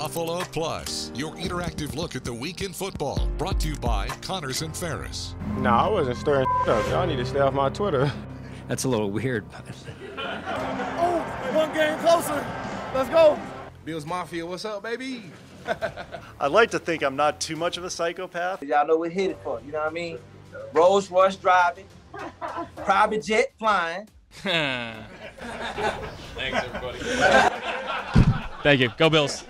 Buffalo Plus, your interactive look at the week in football, brought to you by Connors and Ferris. Nah, I wasn't stirring up. Y'all need to stay off my Twitter. That's a little weird. but. oh, one game closer. Let's go. Bills Mafia, what's up, baby? I'd like to think I'm not too much of a psychopath. Y'all know what hit it for, you know what I mean? Rolls Royce driving, private jet flying. Thanks, everybody. Thank you. Go Bills.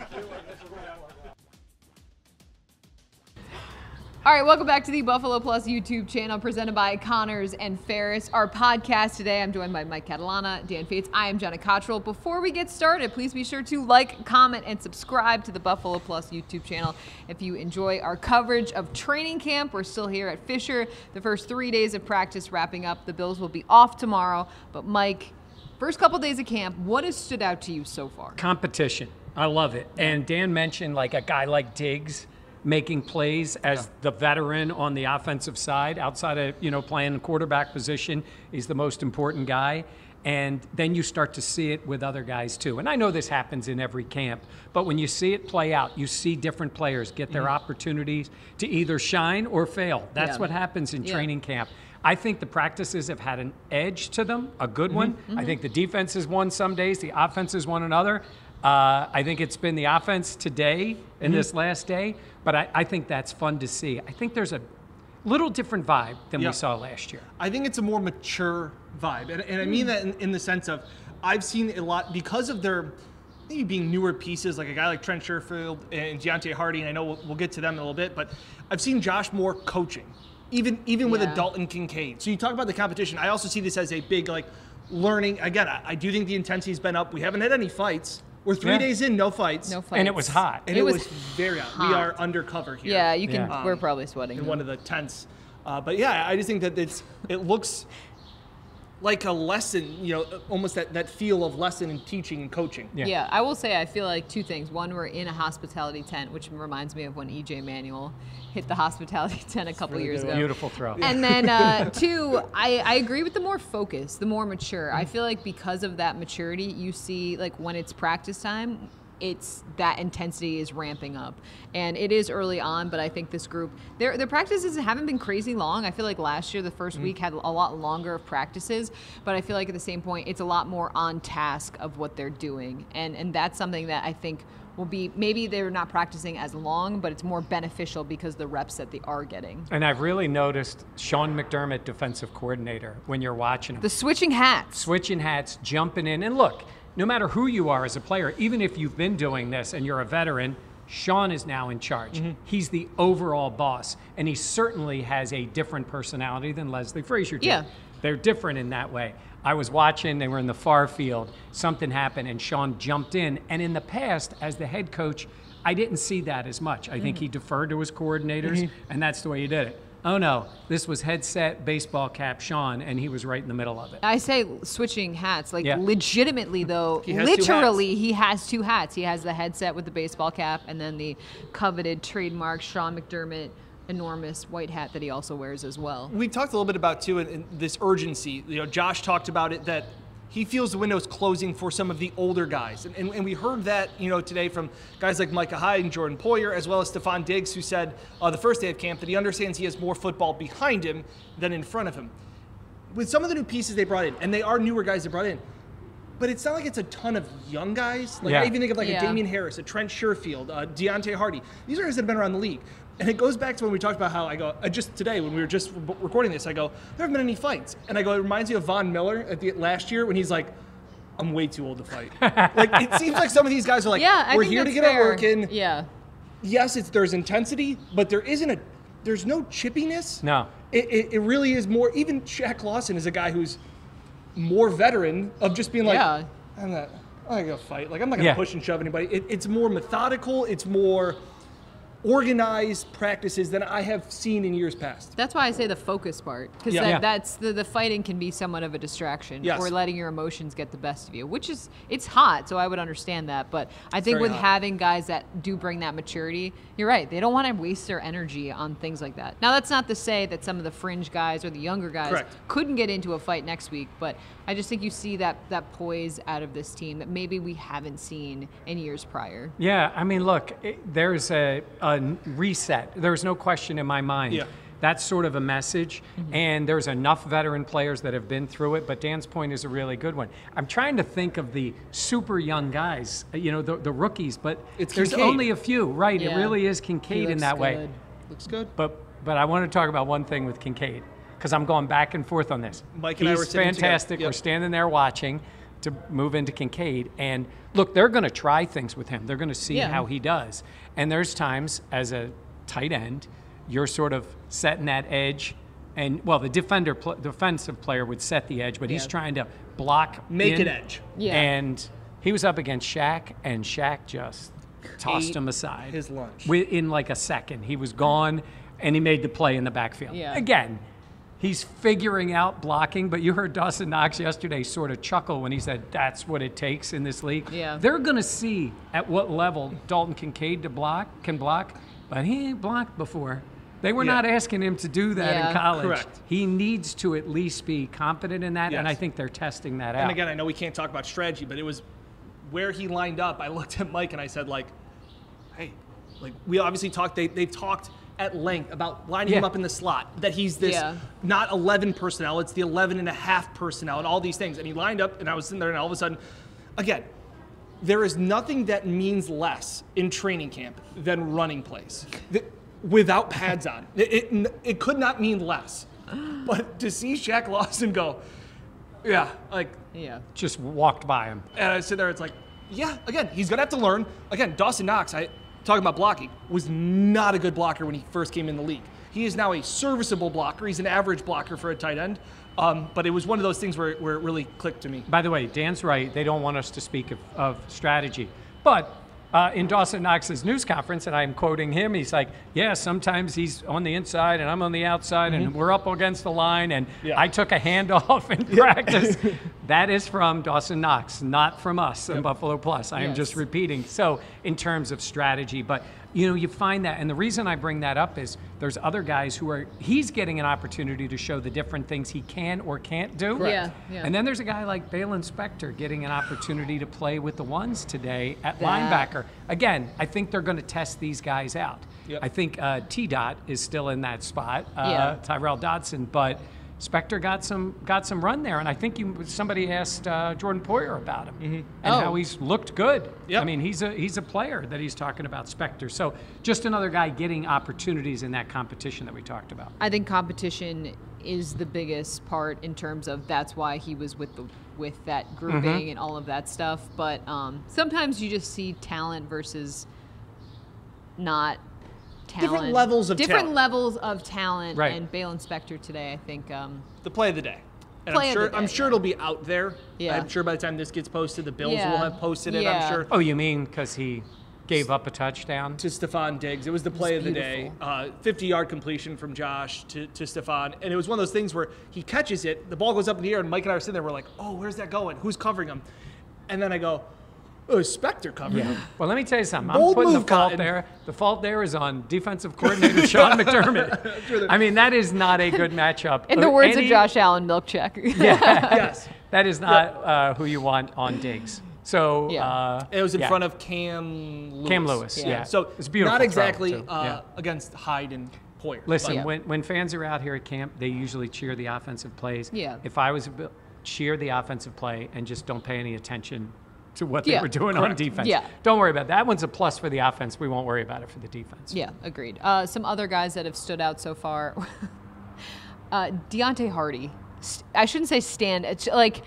All right, welcome back to the Buffalo Plus YouTube channel presented by Connors and Ferris. Our podcast today, I'm joined by Mike Catalana, Dan Fetes. I am Jenna Cottrell. Before we get started, please be sure to like, comment, and subscribe to the Buffalo Plus YouTube channel. If you enjoy our coverage of training camp, we're still here at Fisher. The first three days of practice wrapping up. The Bills will be off tomorrow. But, Mike, first couple days of camp, what has stood out to you so far? Competition. I love it. And Dan mentioned like a guy like Diggs making plays as yeah. the veteran on the offensive side, outside of you know playing the quarterback position. He's the most important guy. And then you start to see it with other guys too. And I know this happens in every camp, but when you see it play out, you see different players get their mm-hmm. opportunities to either shine or fail. That's yeah. what happens in yeah. training camp. I think the practices have had an edge to them, a good mm-hmm. one. Mm-hmm. I think the defense has won some days, the offense has won another. Uh, I think it's been the offense today in mm-hmm. this last day, but I, I, think that's fun to see. I think there's a little different vibe than we saw last year. I think it's a more mature vibe, and, and I mean mm. that in, in, the sense of I've seen a lot because of their maybe being newer pieces, like a guy like Trent Sherfield and Deonte Harty, and I know we'll, we'll, get to them in a little bit, but I've seen Josh Moore coaching, even even yeah. with a Dalton Kincaid. So you talk about the competition. I also see this as a big like learning. Again, I, I do think the intensity's been up. We haven't had any fights we're three yeah. days in, no fights. No fights. And it was hot. And it, it was, was, very hot. hot. We are undercover here. Yeah, you can. Yeah. we're probably sweating. In one of the tents. Uh, but yeah, I just think that it's it looks like a lesson, you know, almost that, that feel of lesson and teaching and coaching. Yeah. yeah, I will say I feel like two things. One, we're in a hospitality tent, which reminds me of when EJ Manuel hit the hospitality tent a couple really years ago. Beautiful throw. And then uh, two, I, I agree with the more focus, the more mature. I feel like because of that maturity, you see like when it's practice time, it's that intensity is ramping up and it is early on but i think this group their, their practices haven't been crazy long i feel like last year the 1st mm week had a lot longer of practices but i feel like at the same point it's a lot more on task of what they're doing and and that's something that i think will be maybe they're not practicing as long, but it's more beneficial because the reps that they are getting. And I've really noticed Sean McDermott, defensive coordinator, when you're watching him. The switching hats. Switching hats, jumping in. And look, no matter who you are as a player, even if you've been doing this and you're a veteran, Sean is now in charge. Mm-hmm. He's the overall boss, and he certainly has a different personality than Leslie Frazier did. Yeah. They're different in that way. I was watching, they were in the far field, something happened, and Sean jumped in. And in the past, as the head coach, I didn't see that as much. I mm-hmm. think he deferred to his coordinators, mm-hmm. and that's the way he did it. Oh no, this was headset, baseball cap, Sean, and he was right in the middle of it. I say switching hats, like yeah. legitimately though, he literally he has two hats. He has the headset with the baseball cap, and then the coveted trademark Sean McDermott enormous white hat that he also wears as well. We talked a little bit about too in, in this urgency. You know, Josh talked about it that he feels the window is closing for some of the older guys. And, and, and, we heard that, you know, today from guys like Micah Hyde and Jordan Poyer, as well as Stefon Diggs, who said uh, the first day of camp that he understands he has more football behind him than in front of him. With some of the new pieces they brought in, and they are newer guys they brought in, but it's not like it's a ton of young guys. Like Yeah. I even think of like Yeah. a Damien Harris, a Trent Sherfield, uh, Deonte Harty. These are guys that have been around the league. And it goes back to when we talked about how I go, I just today when we were just re- recording this, I go, there haven't been any fights. And I go, it reminds me of Von Miller at the last year when he's like, I'm way too old to fight. like it seems like some of these guys are like, yeah, I we're here to get our work in. Yeah. Yes, it's there's intensity, but there isn't a there's no chippiness. No. It, it, it really is more. Even Shaq Lawson is a guy who's more veteran of just being like, Yeah. I'm not. I'm not gonna fight. Like I'm not gonna Yeah. push and shove anybody. It, it's more methodical. It's more organized practices than I have seen in years past. That's why I say the focus part, because Yeah. that, Yeah. that's the, the fighting can be somewhat of a distraction, Yes. or letting your emotions get the best of you, which is it's hot, so I would understand that. But I think with hot. having guys that do bring that maturity, you're right. They don't want to waste their energy on things like that. Now that's not to say that some of the fringe guys or the younger guys Correct. couldn't get into a fight next week, but I just think you see that that poise out of this team that maybe we haven't seen in years prior. Yeah, I mean, look, it, there's a, a reset. There's no question in my mind. Yeah. That's sort of a message, and there's enough veteran players that have been through it. But Dan's point is a really good one. I'm trying to think of the super young guys, uh, you know, the, the rookies, but It's there's Kincaid. only a few, right? It really is Kincaid in looks that way. Looks good. But but I want to talk about one thing with Kincaid because I'm going back and forth on this. Mike and I were sitting together. fantastic. We're standing there watching to move into Kincaid, and look, they're going to try things with him. They're going to see Yeah. how he does. And there's times as a tight end, you're sort of setting that edge. And well, the defender, pl- defensive player would set the edge, but he's trying to block, Make in. it edge. Yeah. And he was up against Shaq, and Shaq just tossed Ate him aside. his lunch. Wi- in like a second. He was gone, and he made the play in the backfield. Yeah. Again, he's figuring out blocking, but you heard Dawson Knox yesterday sort of chuckle when he said that's what it takes in this league. Yeah. They're going to see at what level Dalton Kincaid to block can block, but he ain't blocked before. They were Yeah. not asking him to do that Yeah. in college. Correct. He needs to at least be competent in that, and I think they're testing that out. And again, I know we can't talk about strategy, but it was where he lined up. I looked at Mike and I said, like, hey, like we obviously talked. They they've talked at length about lining him up in the slot. That he's this Yeah. not 11 personnel. It's the 11 and a half personnel and all these things. And he lined up, and I was sitting there, and all of a sudden, again. There is nothing that means less in training camp than running plays Th- without pads on. It, it, it could not mean less. But to see Shaq Lawson go, yeah, like Yeah. Just walked by him. and I sit there, it's like, yeah, again, he's gonna have to learn. Again, Dawson Knox, I talking about blocking, was not a good blocker when he first came in the league. He is now a serviceable blocker. He's an average blocker for a tight end. Um, but it was one of those things where, where it really clicked to me. By the way, Dan's right. They don't want us to speak of, of strategy. But uh, in Dawson Knox's news conference, and I'm quoting him, he's like, Yeah, sometimes he's on the inside and I'm on the outside, and we're up against the line, and Yeah. I took a handoff in practice. that is from Dawson Knox, not from us in Buffalo Plus. I am just repeating. So, in terms of strategy, but you know, you find that, and the reason I bring that up is there's other guys who are, he's getting an opportunity to show the different things he can or can't do. Correct. Yeah, yeah. And then there's a guy like Baylon Spector getting an opportunity to play with the ones today at That- linebacker. Again, I think they're going to test these guys out. Yep. I think uh, T Dot is still in that spot, uh, Yeah. Tyrel Dodson, but Spector got some got some run there, and I think you, somebody asked uh, Jordan Poyer about him and Oh. how he's looked good. Yep. I mean, he's a he's a player that he's talking about Spector. So just another guy getting opportunities in that competition that we talked about. I think competition is the biggest part in terms of that's why he was with the with that grouping Mm-hmm. and all of that stuff. But um, sometimes you just see talent versus not talent. Different levels of different talent. levels of talent. Right. And Baylon Spector today, I think. Um, The play of the day. And Play I'm of sure the I'm sure yeah. it'll be out there. Yeah. I'm sure by the time this gets posted, the Bills Yeah. will have posted it, Yeah. I'm sure. Oh, you mean because he gave up a touchdown? to Stefon Diggs. It was the play was of the day. Uh, 50 yard completion from Josh to, to Stefon. And it was one of those things where he catches it, the ball goes up in the air, and Mike and I are sitting there, we're like, oh, where's that going? Who's covering him? And then I go, oh, it's Spector covering him. Well, let me tell you something. Bold I'm putting the fault Cotton. there. The fault there is on defensive coordinator Sean McDermott. I mean, that is not a good matchup. in the words any- of Josh Allen, milk check. yes. that is not uh, who you want on Diggs. So Yeah. uh, It was in yeah. front of Cam Lewis. Cam Lewis, yeah. So It's beautiful not exactly too. uh, Yeah. against Hyde and Poyer. Listen, Yeah. when, when fans are out here at camp, they usually cheer the offensive plays. Yeah. If I was a Bill, cheer the offensive play and just don't pay any attention to what they Yeah, were doing on defense. Yeah. Don't worry about that. That one's a plus for the offense. We won't worry about it for the defense. Yeah, agreed. Uh, some other guys that have stood out so far. uh, Deonte Harty. I shouldn't say stand. It's like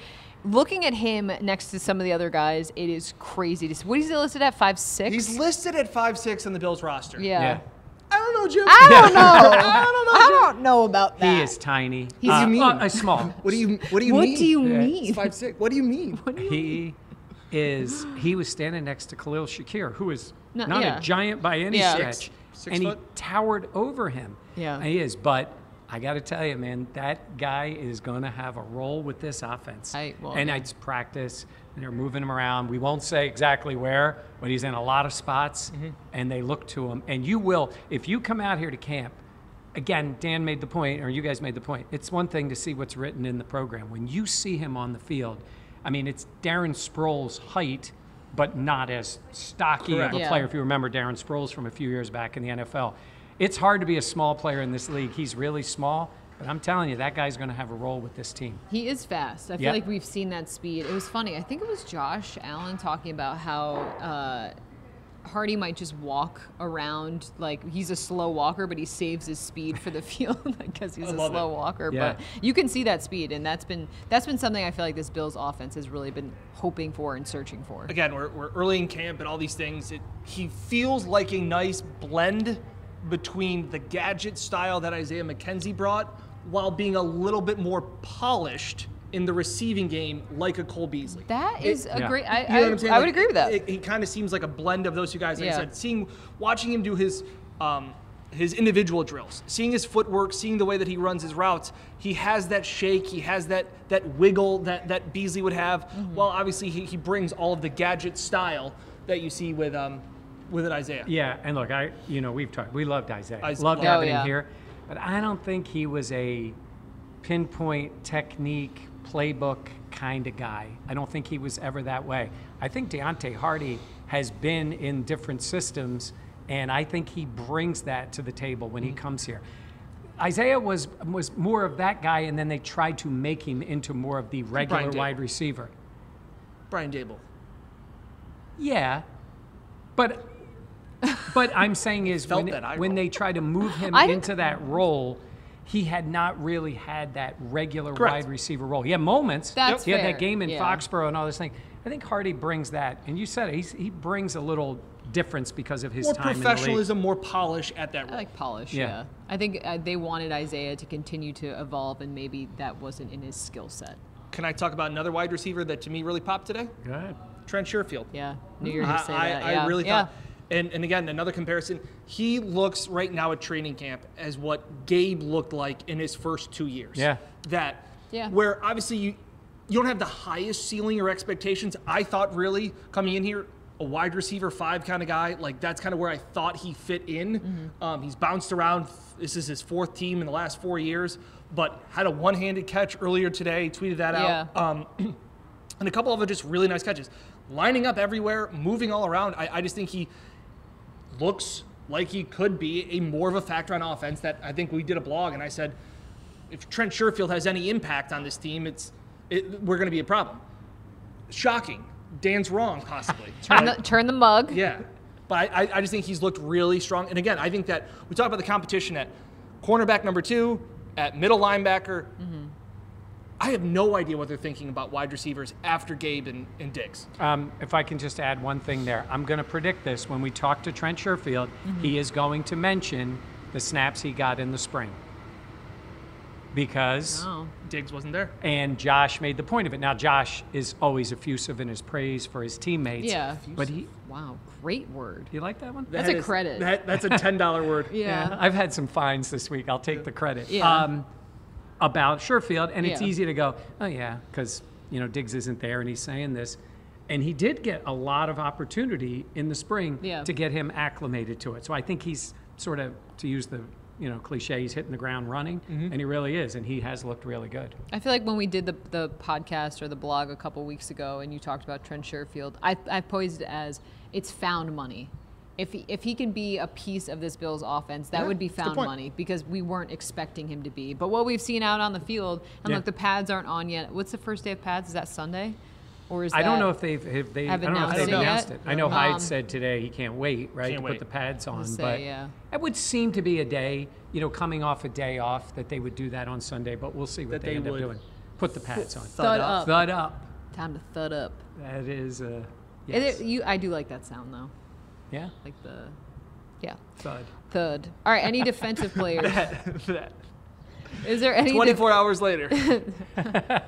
looking at him next to some of the other guys. It is crazy. What is he listed at? Five six. He's listed at five six on the Bills roster. Yeah. Yeah. I don't know, Jim. I don't know. I don't know. I don't know about that. He is tiny. He's what do you mean? uh, small. What do you What do you What mean? What do you Yeah. mean? He's five six. What do you mean? he is he was standing next to Khalil Shakir, who is No- not yeah. a giant by any Yeah. stretch, Six- six and foot? he towered over him. Yeah. he is. But I got to tell you, man, that guy is going to have a role with this offense. I- well, and yeah. it's practice, and they're moving him around. We won't say exactly where, but he's in a lot of spots, Mm-hmm. and they look to him. And you will, if you come out here to camp. Again, Dan made the point, or you guys made the point. It's one thing to see what's written in the program. When you see him on the field, I mean, it's Darren Sproles' height, but not as stocky Correct. of a Yeah. player. If you remember Darren Sproles from a few years back in the NFL, it's hard to be a small player in this league. He's really small, but I'm telling you, that guy's going to have a role with this team. He is fast. I feel like we've seen that speed. It was funny. I think it was Josh Allen talking about how uh, Harty might just walk around like he's a slow walker, but he saves his speed for the field because he's I a slow it. walker. Yeah. But you can see that speed, and that's been that's been something I feel like this Bills offense has really been hoping for and searching for. Again, we're, we're early in camp and all these things. It, he feels like a nice blend between the gadget style that Isaiah McKenzie brought, while being a little bit more polished in the receiving game, like a Cole Beasley. That is a Yeah. great. I, You know I, what I'm saying? I would Like, agree with that. It, he kind of seems like a blend of those two guys. Like Yeah. I said, seeing, watching him do his, um, his individual drills, seeing his footwork, seeing the way that he runs his routes, he has that shake, he has that that wiggle that that Beasley would have. Mm-hmm. While obviously he, he brings all of the gadget style that you see with um with an Isaiah. Yeah, and look, I you know we've talked. We loved Isaiah. Isaiah- loved Oh, having yeah. him here, but I don't think he was a pinpoint technique playbook kind of guy. I don't think he was ever that way. I think Deonte Harty has been in different systems, and I think he brings that to the table when he comes here. Isaiah was was more of that guy, and then they tried to make him into more of the regular wide receiver. Brian Daboll. Yeah, but but I'm saying is when, when they try to move him into that role, he had not really had that regular Correct. wide receiver role. He had moments. That's he had that game in yeah. Foxborough and all this thing. I think Harty brings that, and you said it. He's, he brings a little difference because of his More time in the professionalism, more polish at that I like polish. Yeah. Yeah. I think uh, they wanted Isaiah to continue to evolve, and maybe that wasn't in his skill set. Can I talk about another wide receiver that to me really popped today? Go ahead. Trent Sherfield. Yeah. Knew you were gonna I, say I, that. I yeah. really yeah. Thought. And, and again, another comparison. He looks right now at training camp as what Gabe looked like in his first two years. Yeah. That. Yeah. Where obviously you you don't have the highest ceiling or expectations. I thought really coming in here a wide receiver five kind of guy. Like that's kind of where I thought he fit in. Mm-hmm. Um, he's bounced around. This is his fourth team in the last four years, but had a one-handed catch earlier today. Tweeted that out. Yeah. Um, and a couple of just really nice catches. Lining up everywhere, moving all around. I, I just think he looks like he could be a more of a factor on offense. That I think we did a blog and I said, if Trent Sherfield has any impact on this team, it's it, we're going to be a problem. Shocking. Dan's wrong, possibly. Turn the, turn the mug. Yeah. But I, I just think he's looked really strong. And again, I think that we talk about the competition at cornerback number two, at middle linebacker. Mm-hmm. I have no idea what they're thinking about wide receivers after Gabe and, and Diggs. Um, if I can just add one thing there, I'm going to predict this. When we talk to Trent Sherfield, he is going to mention the snaps he got in the spring. Because Oh. Diggs wasn't there. And Josh made the point of it. Now, Josh is always effusive in his praise for his teammates. Yeah. But he, Wow. Great word. you like that one? That's That a is- credit. that- that's a $10 word. Yeah. I've had some fines this week. I'll take the credit. Yeah. Um, about Sherfield, and it's Yeah. easy to go, oh yeah, because you know Diggs isn't there, and he's saying this, and he did get a lot of opportunity in the spring Yeah. to get him acclimated to it. So I think he's sort of, to use the you know cliche, he's hitting the ground running, Mm-hmm. and he really is, and he has looked really good. I feel like when we did the, the podcast or the blog a couple weeks ago and you talked about Trent Sherfield, I, I posed it as it's found money. If he, if he can be a piece of this Bills offense, that Yeah, would be that's a good found money because we weren't expecting him to be. But what we've seen out on the field, and Yeah. look, the pads aren't on yet. What's the first day of pads? Is that Sunday, or is I don't know if they've if they. I don't know if announced they've it announced it. I know Hyde Um, said today he can't wait, right, Can't to wait. put the pads on. say, but yeah. it would seem to be a day, you know, coming off a day off that they would do that on Sunday. But we'll see what That they, they end up doing. Put the pads on. Thud up. Thud up. Time to thud up. That is. Uh, And yes. it- you, I do like that sound though, yeah. like the, yeah, Thud. thud. All right, any defensive players? That- Is there any? def- 24 hours later.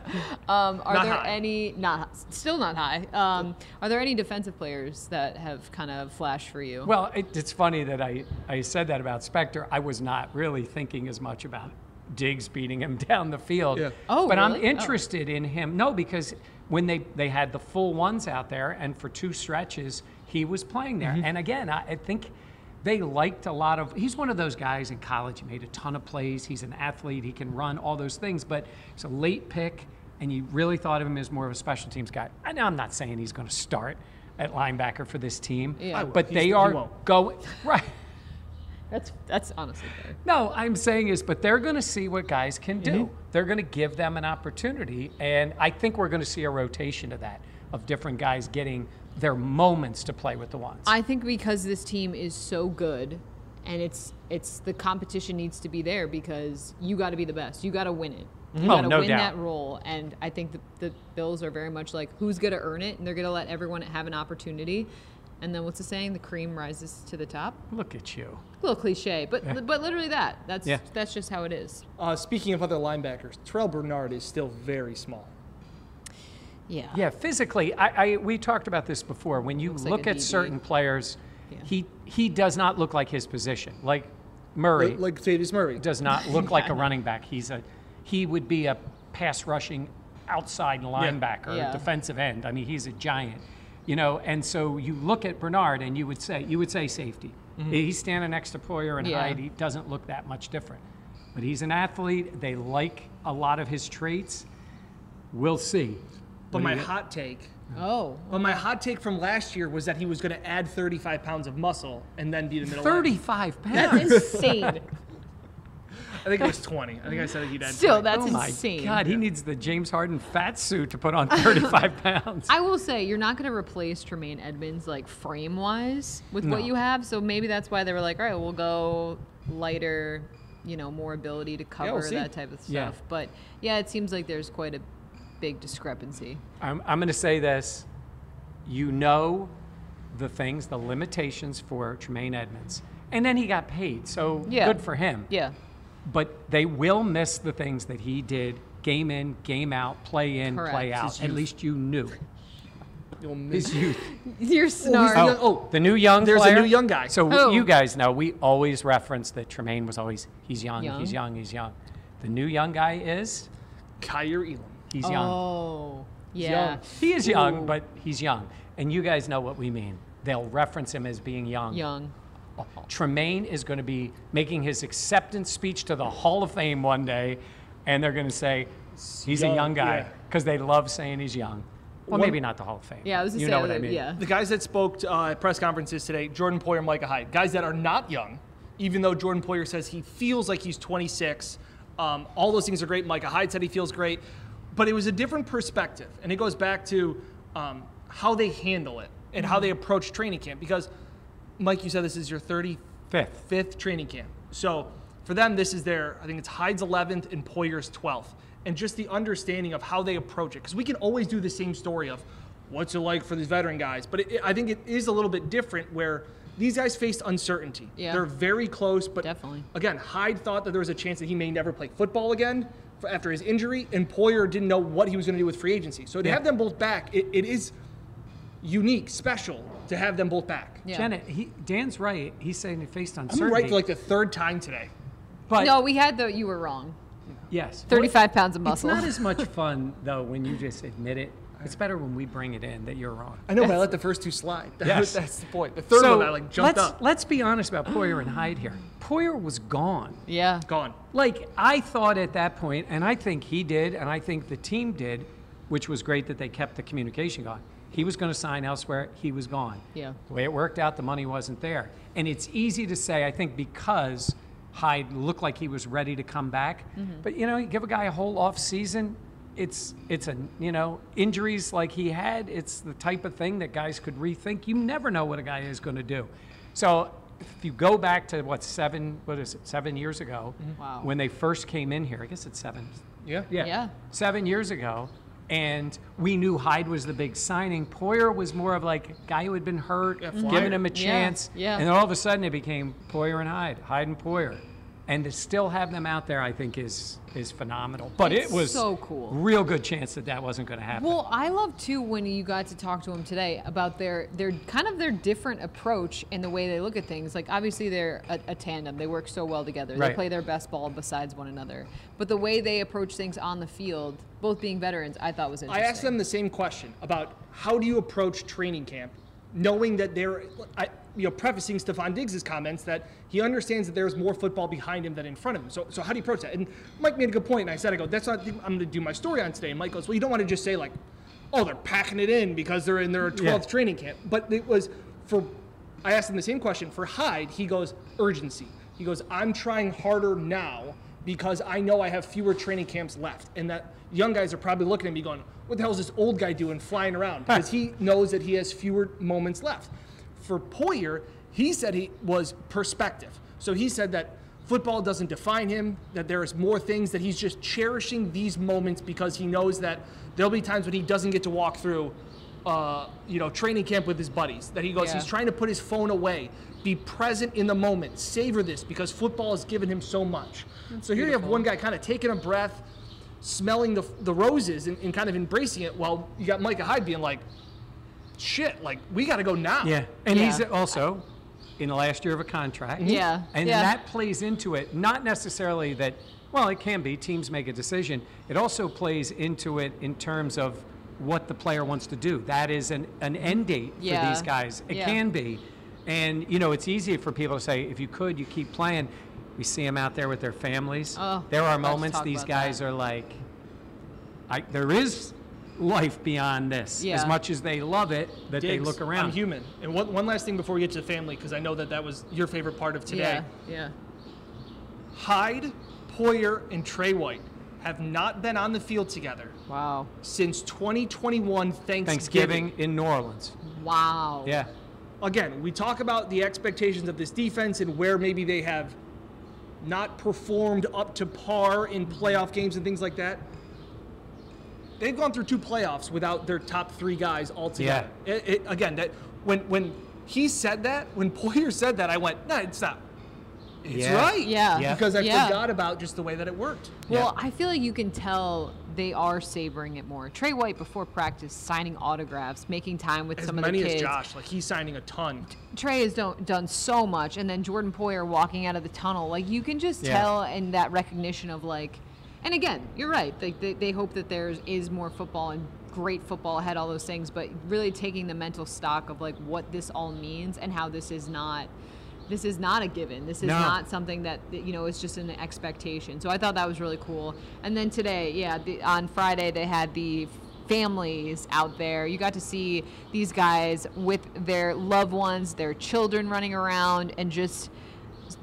Um, are Not there high. any not still not high? Um, are there any defensive players that have kind of flashed for you? Well, it, it's funny that I, I said that about Spector. I was not really thinking as much about Diggs beating him down the field. Yeah. Oh, but I'm really? Oh. interested in him. No, because when they, they had the full ones out there, and for two stretches, he was playing there. Mm-hmm. And again, I, I think they liked a lot of. He's one of those guys in college. He made a ton of plays. He's an athlete. He can run all those things. But it's a late pick, and you really thought of him as more of a special teams guy. I know I'm not saying he's going to start at linebacker for this team, Yeah. But He's- they are going right. that's that's honestly fair. No, I'm saying is, but they're going to see what guys can do. Mm-hmm. They're going to give them an opportunity, and I think we're going to see a rotation of that, of different guys getting their moments to play with the ones. I think because this team is so good, and it's it's the competition needs to be there because you got to be the best. You got to win it. You Oh, got to no win doubt. that role, and I think the, the Bills are very much like who's going to earn it, and they're going to let everyone have an opportunity. And then what's the saying? The cream rises to the top. Look at you. A little cliche, but but literally that. That's Yeah. that's just how it is. Uh, speaking of other linebackers, Terrel Bernard is still very small. Yeah. Yeah, physically, I, I we talked about this before. When you Looks look a at DB. certain players, Yeah. he he does not look like his position. Like Murray Like, like Tavius Murray. does not look like a running back. He's a he would be a pass rushing outside linebacker, Yeah. defensive end. I mean, he's a giant, you know. And so you look at Bernard, and you would say you would say safety. Mm-hmm. He's standing next to Poyer and Yeah. Hyde. He doesn't look that much different, but he's an athlete. They like a lot of his traits. We'll see. But my do hot take, Oh. But my hot take from last year was that he was going to add 35 pounds of muscle and then be the middle. line. 35 pounds. That's insane. I think it was 20. I think I said he'd add. Still, 20. that's oh my insane. God, he needs the James Harden fat suit to put on 35 pounds. I will say you're not going to replace Tremaine Edmunds like frame wise with what you have. So maybe that's why they were like, all right, we'll go lighter, you know, more ability to cover we'll that type of stuff. Yeah. But yeah, it seems like there's quite a big discrepancy. I'm, I'm going to say this. You know the things, the limitations for Tremaine Edmunds. And then he got paid, so Yeah. good for him. Yeah. But they will miss the things that he did game in, game out, play in, play out. At least you knew. You'll miss His youth. You're Oh, snark. oh, the new young there's a new young guy. So Who? you guys know we always reference that Tremaine was always he's young, Young? he's young, he's young. The new young guy is Kaiir Elam. He's young. Oh. Yeah. young. He is young, Ooh. but he's young. And you guys know what we mean. They'll reference him as being young. Young. Tremaine is going to be making his acceptance speech to the Hall of Fame one day, and they're going to say he's a Young, young guy yeah. because they love saying he's young. Well, One- maybe not the Hall of Fame. Yeah, I was you say know what I mean. yeah. The guys that spoke uh, at press conferences today, Jordan Poyer, Micah Hyde, guys that are not young, even though Jordan Poyer says he feels like he's 26. Um, all those things are great. Micah Hyde said he feels great, but it was a different perspective, and it goes back to um, how they handle it and how they approach training camp. Because, Mike, you said this is your 35th Fifth. training camp, so for them this is their I think it's Hyde's 11th and Poyer's 12th, and just the understanding of how they approach it. Because we can always do the same story of what's it like for these veteran guys, but it, it- I think it is a little bit different where these guys faced uncertainty. Yeah. They're very close, but Definitely. again, Hyde thought that there was a chance that he may never play football again after his injury, and Poyer didn't know what he was going to do with free agency. So to have them both back, it, it is unique, special to have them both back. Yeah. Janet, he, Dan's right. He's saying he faced I'm right for like the third time today. but no, we had the. You were wrong. yes, 35 pounds of muscle. It's not as much fun though when you just admit it. It's better when we bring it in that you're wrong. I know, but I let the first two slide. That Yes. that's the point. The third so one, I like jumped let's, up. Let's be honest about Poyer and Hyde here. Poyer was gone. yeah. Gone. Like I thought at that point, and I think he did, and I think the team did, which was great that they kept the communication going. He was going to sign elsewhere. He was gone. Yeah. The way it worked out, the money wasn't there. And it's easy to say, I think, because Hyde looked like he was ready to come back. Mhm. But you know, you give a guy a whole off season. It's it's a you know injuries like he had. It's the type of thing that guys could rethink. You never know what a guy is going to do. So if you go back to what seven what is it seven years ago mm-hmm. Wow. when they first came in here. I guess it's seven. Yeah. Yeah. Yeah. Seven years ago. And we knew Hyde was the big signing. Poyer was more of like a guy who had been hurt, flyer. giving him a Yeah, chance. yeah. And then all of a sudden it became Poyer and Hyde, Hyde and Poyer. And to still have them out there, I think, is is phenomenal. But It's it was so cool. real good chance that that wasn't going to happen. Well, I love too when you got to talk to them today about their their kind of their different approach in the way they look at things. Like obviously they're a, a tandem; they work so well together. They play their best ball besides one another. But the way they approach things on the field, both being veterans, I thought was interesting. I asked them the same question about how do you approach training camp, knowing that they're, I, you know, prefacing Stefon Diggs' comments that he understands that there's more football behind him than in front of him. So, so how do you approach that? And Mike made a good point, and I said, I go, that's not, I'm going to do my story on today. And Mike goes, well, you don't want to just say like, oh, they're packing it in because they're in their 12th Yeah. training camp. But it was for, I asked him the same question for Hyde. He goes, urgency. He goes, I'm trying harder now because I know I have fewer training camps left. And that young guys are probably looking at me going, what the hell is this old guy doing flying around? Because he knows that he has fewer moments left. For Poyer, he said he was perspective. So he said that football doesn't define him, that there is more things, that he's just cherishing these moments because he knows that there'll be times when he doesn't get to walk through uh, you know, training camp with his buddies. That he goes, Yeah. he's trying to put his phone away, be present in the moment, savor this because football has given him so much. so here you have one guy kind of taking a breath, smelling the, the roses and, and kind of embracing it, while you got Micah Hyde being like, shit, like we got to go now. Yeah, and he's also in the last year of a contract. Yeah, and yeah. that plays into it. Not necessarily that. Well, it can be. Teams make a decision. It also plays into it in terms of what the player wants to do. That is an, an end date Yeah, for these guys. It yeah. can be, and you know, it's easy for people to say, if you could, you keep playing. We see them out there with their families. Oh, there are moments these guys that. are like, I, there is life beyond this. Yeah. As much as they love it, that they look around. I'm human. And one, one last thing before we get to the family, because I know that that was your favorite part of today. Yeah, yeah. Hyde, Poyer, and Tre White have not been on the field together Wow. since 2021 Thanksgiving. Thanksgiving in New Orleans. Wow. Yeah. Again, we talk about the expectations of this defense and where maybe they have not performed up to par in playoff games and things like that. They've gone through two playoffs without their top three guys altogether. It, it, again, that when when he said that, when Poyer said that, I went, no, it's not. It's Yeah. right. Yeah. Yeah. Because I Yeah. forgot about just the way that it worked. Well, I feel like you can tell they are savoring it more. Tre White before practice signing autographs, making time with As some of the kids. as Josh, like he's signing a ton. Tre has done, done so much, and then Jordan Poyer walking out of the tunnel. Like you can just Yeah. tell in that recognition of like, and again, you're right. Like they, they hope that there is more football and great football ahead, all those things. But really taking the mental stock of like what this all means and how this is not. This is not a given. This is No. not something that you know is just an expectation. So I thought that was really cool. And then today, yeah, the, on Friday they had the families out there. You got to see these guys with their loved ones, their children running around, and just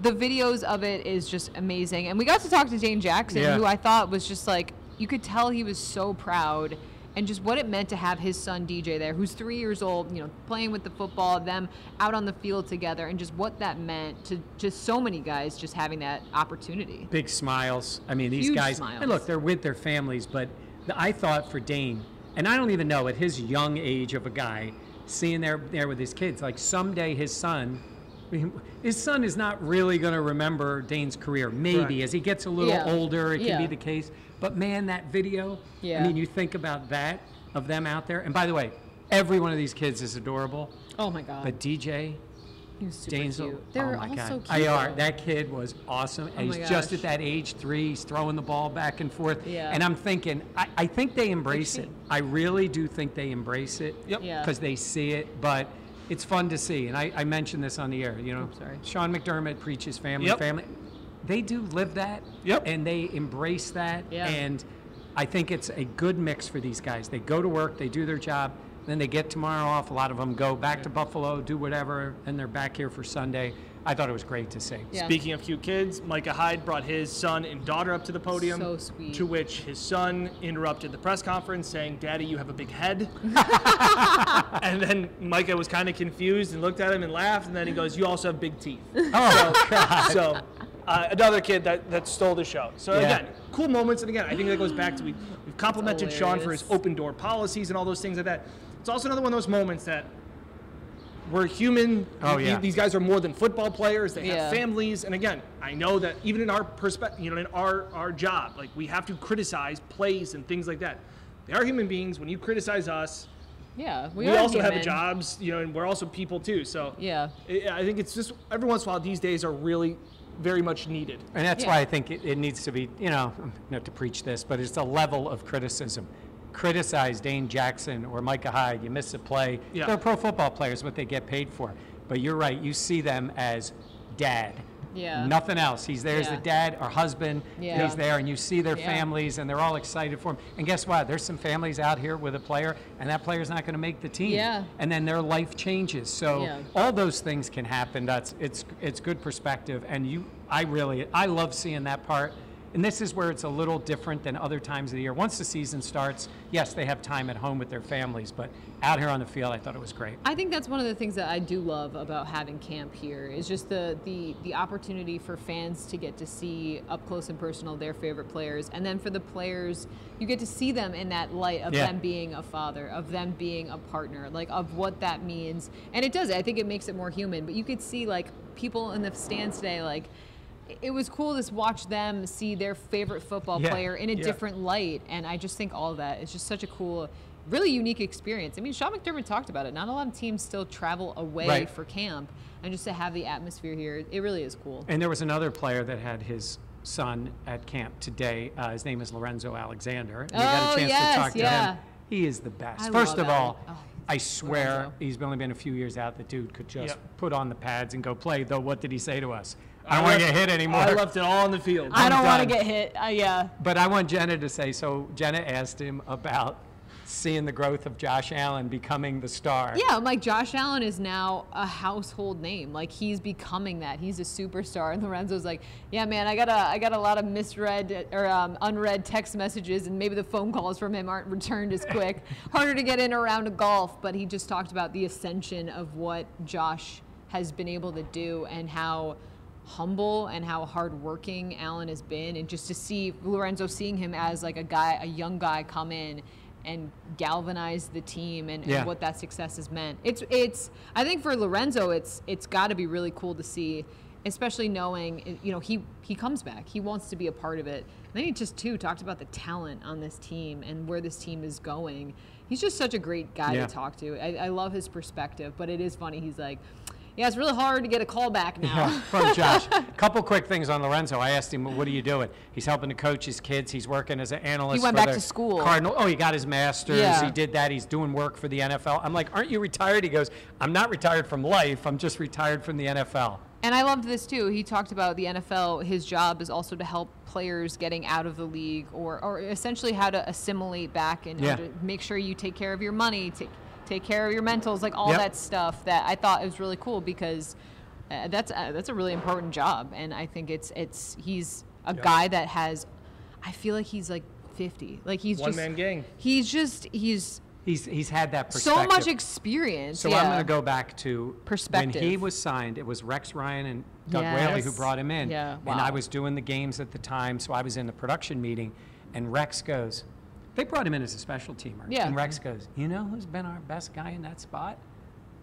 the videos of it is just amazing. And we got to talk to Dane Jackson, Yeah. who I thought was just like you could tell he was so proud. And just what it meant to have his son DJ there, who's three years old, you know, playing with the football, them out on the field together, and just what that meant to just so many guys just having that opportunity. Big smiles. I mean, these Huge guys. smiles. And look, they're with their families, but I thought for Dane, and I don't even know at his young age of a guy, seeing there there with his kids, like someday his son. His son is not really going to remember Dane's career. Maybe Correct. as he gets a little Yeah. older, it can be the case. But man, that video. Yeah. I mean, you think about that of them out there. And by the way, every one of these kids is adorable. Oh my God. But DJ, he was super Dane's cute. They were oh my all God. so cute. I though. that kid was awesome. Oh and Oh he's my just at that age three. He's throwing the ball back and forth. Yeah. And I'm thinking, I, I think they embrace it. I really do think they embrace it. Yep. Yeah. Because they see it. But it's fun to see. And I, I mentioned this on the air. You know, Oops, sorry. Sean McDermott preaches family, Yep. family. They do live that. Yep. And they embrace that. Yeah. And I think it's a good mix for these guys. They go to work, they do their job, Then they get tomorrow off. A lot of them go back to Buffalo, do whatever, and they're back here for Sunday. I thought it was great to see. Speaking of cute kids, Micah Hyde brought his son and daughter up to the podium. So sweet. To which his son interrupted the press conference saying, Daddy, you have a big head. and then Micah was kind of confused and looked at him and laughed. And then he goes, You also have big teeth. Oh, so, God. So, uh, another kid that, that stole the show. So, Yeah. again, cool moments. And again, I think that goes back to we, we've complimented Sean for his open door policies and all those things like that. It's also another one of those moments that we're human. Oh, yeah. These guys are more than football players. They Yeah. have families. And again, I know that even in our perspective, you know, in our, our job, like we have to criticize plays and things like that. They are human beings. When you criticize us, Yeah, we, we, are also have jobs, you know, and we're also people too. So Yeah. I I think it's just every once in a while, these days are really very much needed. And that's Yeah. why I think it, it needs to be, you know, not to preach this, but it's a level of criticism. Criticize Dane Jackson or Micah Hyde. You miss a play. Yeah. They're pro football players, what they get paid for. But you're right. You see them as dad. Yeah. Nothing else. He's there as Yeah. the dad or husband. Yeah. He's there, and you see their Yeah. families, and they're all excited for him. And guess what? There's some families out here with a player, and that player's not going to make the team. Yeah. And then their life changes. So Yeah. all those things can happen. That's it's it's good perspective, and you I really I love seeing that part. And this is where it's a little different than other times of the year. Once the season starts, yes, they have time at home with their families, but out here on the field, I thought it was great. I think that's one of the things that I do love about having camp here is just the the the opportunity for fans to get to see up close and personal their favorite players, and then for the players, you get to see them in that light of Yeah. them being a father, of them being a partner, like of what that means, and it does. I think it makes it more human. But you could see like people in the stands today, like. It was cool to watch them see their favorite football Yeah, player in a yeah. different light, and I just think all of that is just such a cool, really unique experience. I mean, Sean McDermott talked about it. Not a lot of teams still travel away Right. for camp, and just to have the atmosphere here, it really is cool. And there was another player that had his son at camp today. Uh, his name is Lorenzo Alexander. And we got Oh, a chance yes, to talk to yeah. him. He is the best. I First love of all, oh, I swear Lorenzo. he's only been a few years out. The dude could just Yep. put on the pads and go play. Though, what did he say to us? I I don't want to get hit anymore. I left it all on the field. I don't want to done. get hit. Uh, yeah. But I want Jenna to say so. Jenna asked him about seeing the growth of Josh Allen becoming the star. Yeah, I'm like Josh Allen is now a household name. Like he's becoming that. He's a superstar. And Lorenzo's like, yeah, man, I got a, I got a lot of misread or um, unread text messages, and maybe the phone calls from him aren't returned as quick. Harder to get in or around a golf. But he just talked about the ascension of what Josh has been able to do and how humble and how hardworking Allen has been, and just to see Lorenzo seeing him as like a guy, a young guy, come in and galvanize the team and, and what that success has meant. It's it's I think for Lorenzo, it's it's got to be really cool to see, especially knowing eh, you know he he comes back, he wants to be a part of it. And then he just too talked about the talent on this team and where this team is going. He's just such a great guy Yeah. to talk to. I, I love his perspective, but it is funny. He's like. Yeah, it's really hard to get a call back now. Yeah, from Josh. a Couple quick things on Lorenzo. I asked him, "What are you doing?" He's helping to coach his kids. He's working as an analyst. He went back to school. Cardinal. Oh, he got his master's. Yeah. He did that. He's doing work for the NFL. I'm like, "Aren't you retired?" He goes, "I'm not retired from life. I'm just retired from the NFL." And I loved this too. He talked about the NFL. His job is also to help players getting out of the league, or, or essentially how to assimilate back and Yeah. make sure you take care of your money, take take care of your mentals, like all Yep. that stuff. That I thought was really cool because uh, that's uh, that's a really important job, and I think it's it's he's a guy that has. I feel like he's like 50. Like he's One just man gang. He's just he's He's he's had that perspective. so much experience. So yeah. I'm going to go back to Perspective. when he was signed. It was Rex Ryan and Doug Yes. Whaley who brought him in. Yeah, And I was doing the games at the time, so I was in the production meeting, and Rex goes, "They brought him in as a special teamer." Yeah. And Rex goes, "You know who's been our best guy in that spot?"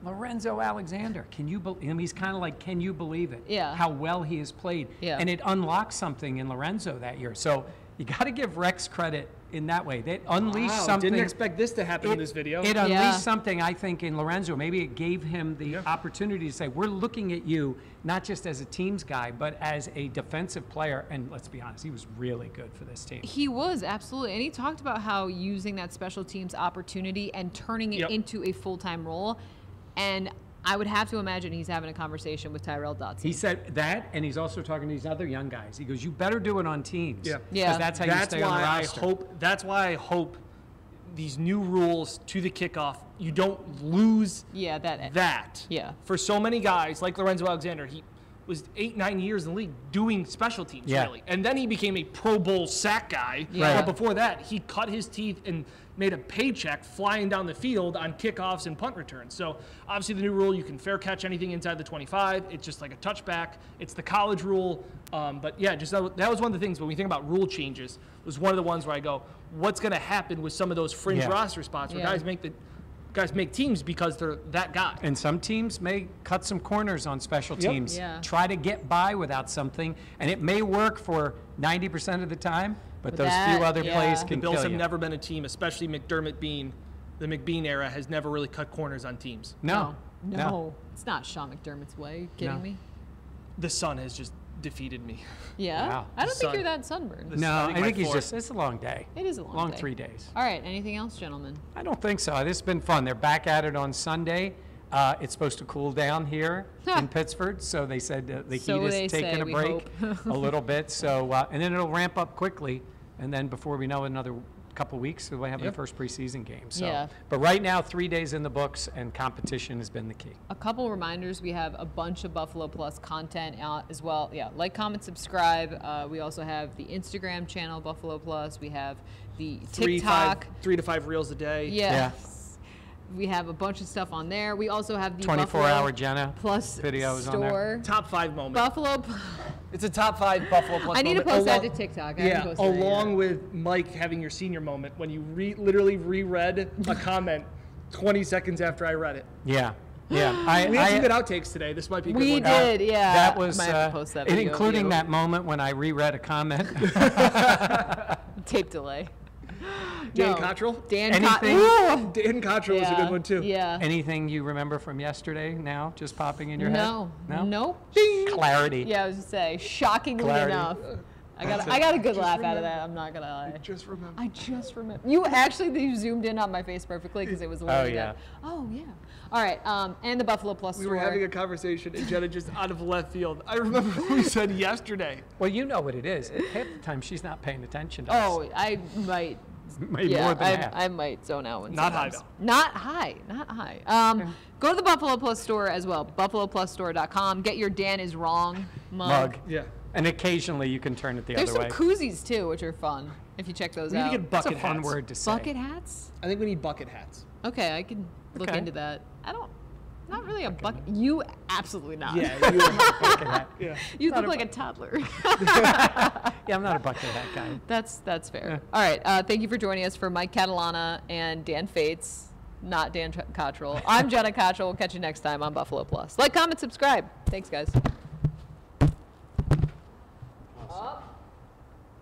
Lorenzo Alexander. Can you believe? him? He's kind of like, can you believe it? Yeah. How well he has played. Yeah. And it unlocked something in Lorenzo that year. So you got to give Rex credit in that way. They unleashed Wow, something. didn't expect this to happen in this video. It Yeah. unleashed something, I think, in Lorenzo. Maybe it gave him the opportunity to say, we're looking at you not just as a teams guy, but as a defensive player. And let's be honest, he was really good for this team. He was absolutely, and he talked about how using that special teams opportunity and turning it Yep. into a full time role. And I would have to imagine he's having a conversation with Tyrel Dodson. He said that, and he's also talking to these other young guys. He goes, you better do it on teams. Yeah. Yeah. That's how you that's stay why on the I hope. That's why I hope these new rules to the kickoff, you don't lose Yeah, that. that. Yeah. For so many guys like Lorenzo Alexander, he was eight, nine years in the league doing special teams, Yeah. really. And then he became a Pro Bowl sack guy. Yeah. But before that, he cut his teeth and made a paycheck flying down the field on kickoffs and punt returns. So obviously the new rule, you can fair catch anything inside the 25. It's just like a touchback. It's the college rule. Um, but yeah, just that, that was one of the things when we think about rule changes, was one of the ones where I go, what's going to happen with some of those fringe Yeah. roster spots where Yeah. guys make the guys make teams because they're that guy. And some teams may cut some corners on special Yep. teams. Yeah. Try to get by without something, and it may work for 90% of the time, but But those that- few other yeah. plays The can The Bills kill have you. never been a team, especially McDermott Beane. The McBeane era has never really cut corners on teams. no. No. It's not Sean McDermott's way. You kidding No. me? The Sun has just defeated me. Yeah. Wow. I don't think you're that sunburned. This- No, I I think think, he's just, it's a long day. It is a long, Long day. three days. All right. Anything else, gentlemen? I don't think so. This has been fun. They're back at it on Sunday. Uh, it's supposed to cool down here in Pittsford, so they said uh, the So heat is taking say, a break a little bit. So uh, and then it'll ramp up quickly, and then before we know it, another couple weeks, we'll have Yep. the first preseason game. So, Yeah. but right now, three days in the books, and competition has been the key. A couple reminders. We have a bunch of Buffalo Plus content out as well. Yeah, like, comment, subscribe. Uh, we also have the Instagram channel Buffalo Plus. We have the Three, TikTok. five, three to five reels a day. Yes. We have a bunch of stuff on there. We also have the 24 Buffalo hour Jenna Plus videos on there. Top five moment. Buffalo. P- It's a top five Buffalo Plus. I need to moment, post that to TikTok. I haven't Yeah, that yet. along with Mike having your senior moment when you re- literally reread a comment 20 seconds after I read it. Yeah, yeah. I, we had some good outtakes today. This might be a good We one. did, yeah. That was, Might have to uh, post that and video including that moment when I reread a comment. Tape delay. Dan No. Cottrell? Dan Anything? Cottrell. Dan Cottrell was a good one too. Yeah. Anything you remember from yesterday now, just popping in your no. head? No. Nope. Clarity. Yeah, I was just say, shockingly Clarity. enough. I got That's I got a good Just laugh out of remember- that. I'm not gonna lie. I just remember. I just remember. You actually you zoomed in on my face perfectly because it was literally yeah. that. Oh yeah. All right. Um, and the Buffalo Plus We store. were having a conversation and Jenna just out of left field. I remember what we said yesterday. Well, you know what it is. Half the time she's not paying attention to us. oh, I might. Maybe yeah, more than I, half. I might zone out. When Not high, sometimes. Not high. Not high. Um, go to the Buffalo Plus store as well. BuffaloPlusStore.com. Get your Dan is wrong mug. Mug. Yeah. And occasionally you can turn it the There's other some way. koozies too, which are fun if you check those out. We need to get That's bucket a fun hats. word to say. Bucket hats? I think we need bucket hats. Okay, I can look Okay. into that. I don't. Not really a bucket. You absolutely not. Yeah, you are not bucket hat. Yeah. You not look a like a toddler. yeah, I'm not a bucket hat guy. That's that's fair. Yeah. All right. Uh, thank you for joining us for Mike Catalana and Dan Fetes, not Dan Cottrell. I'm Jenna Cottrell. We'll catch you next time on Buffalo Plus. Like, comment, subscribe. Thanks, guys. Awesome. Up.